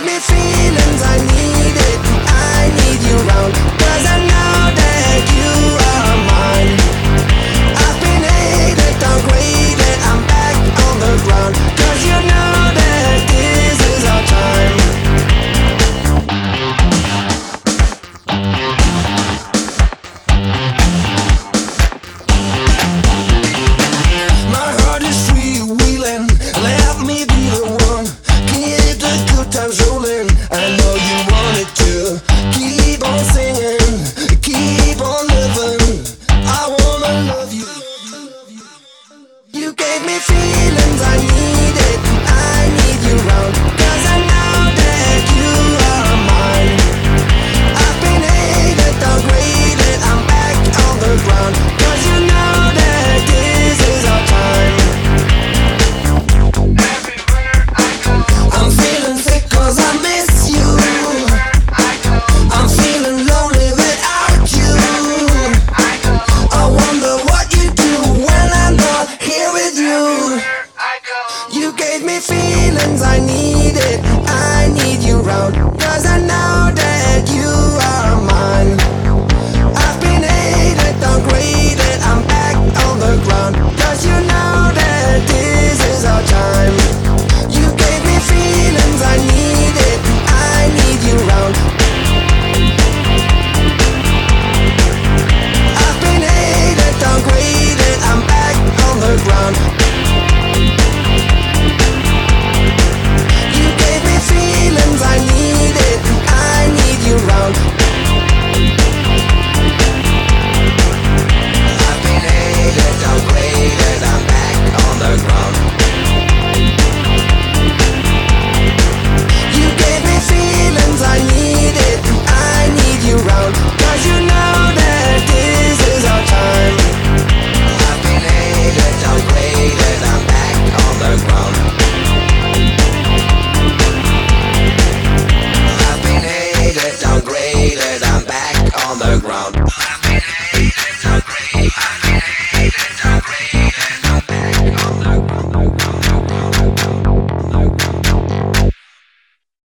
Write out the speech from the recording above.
You gave me feelings give me feelings I need it. I need you round, cause I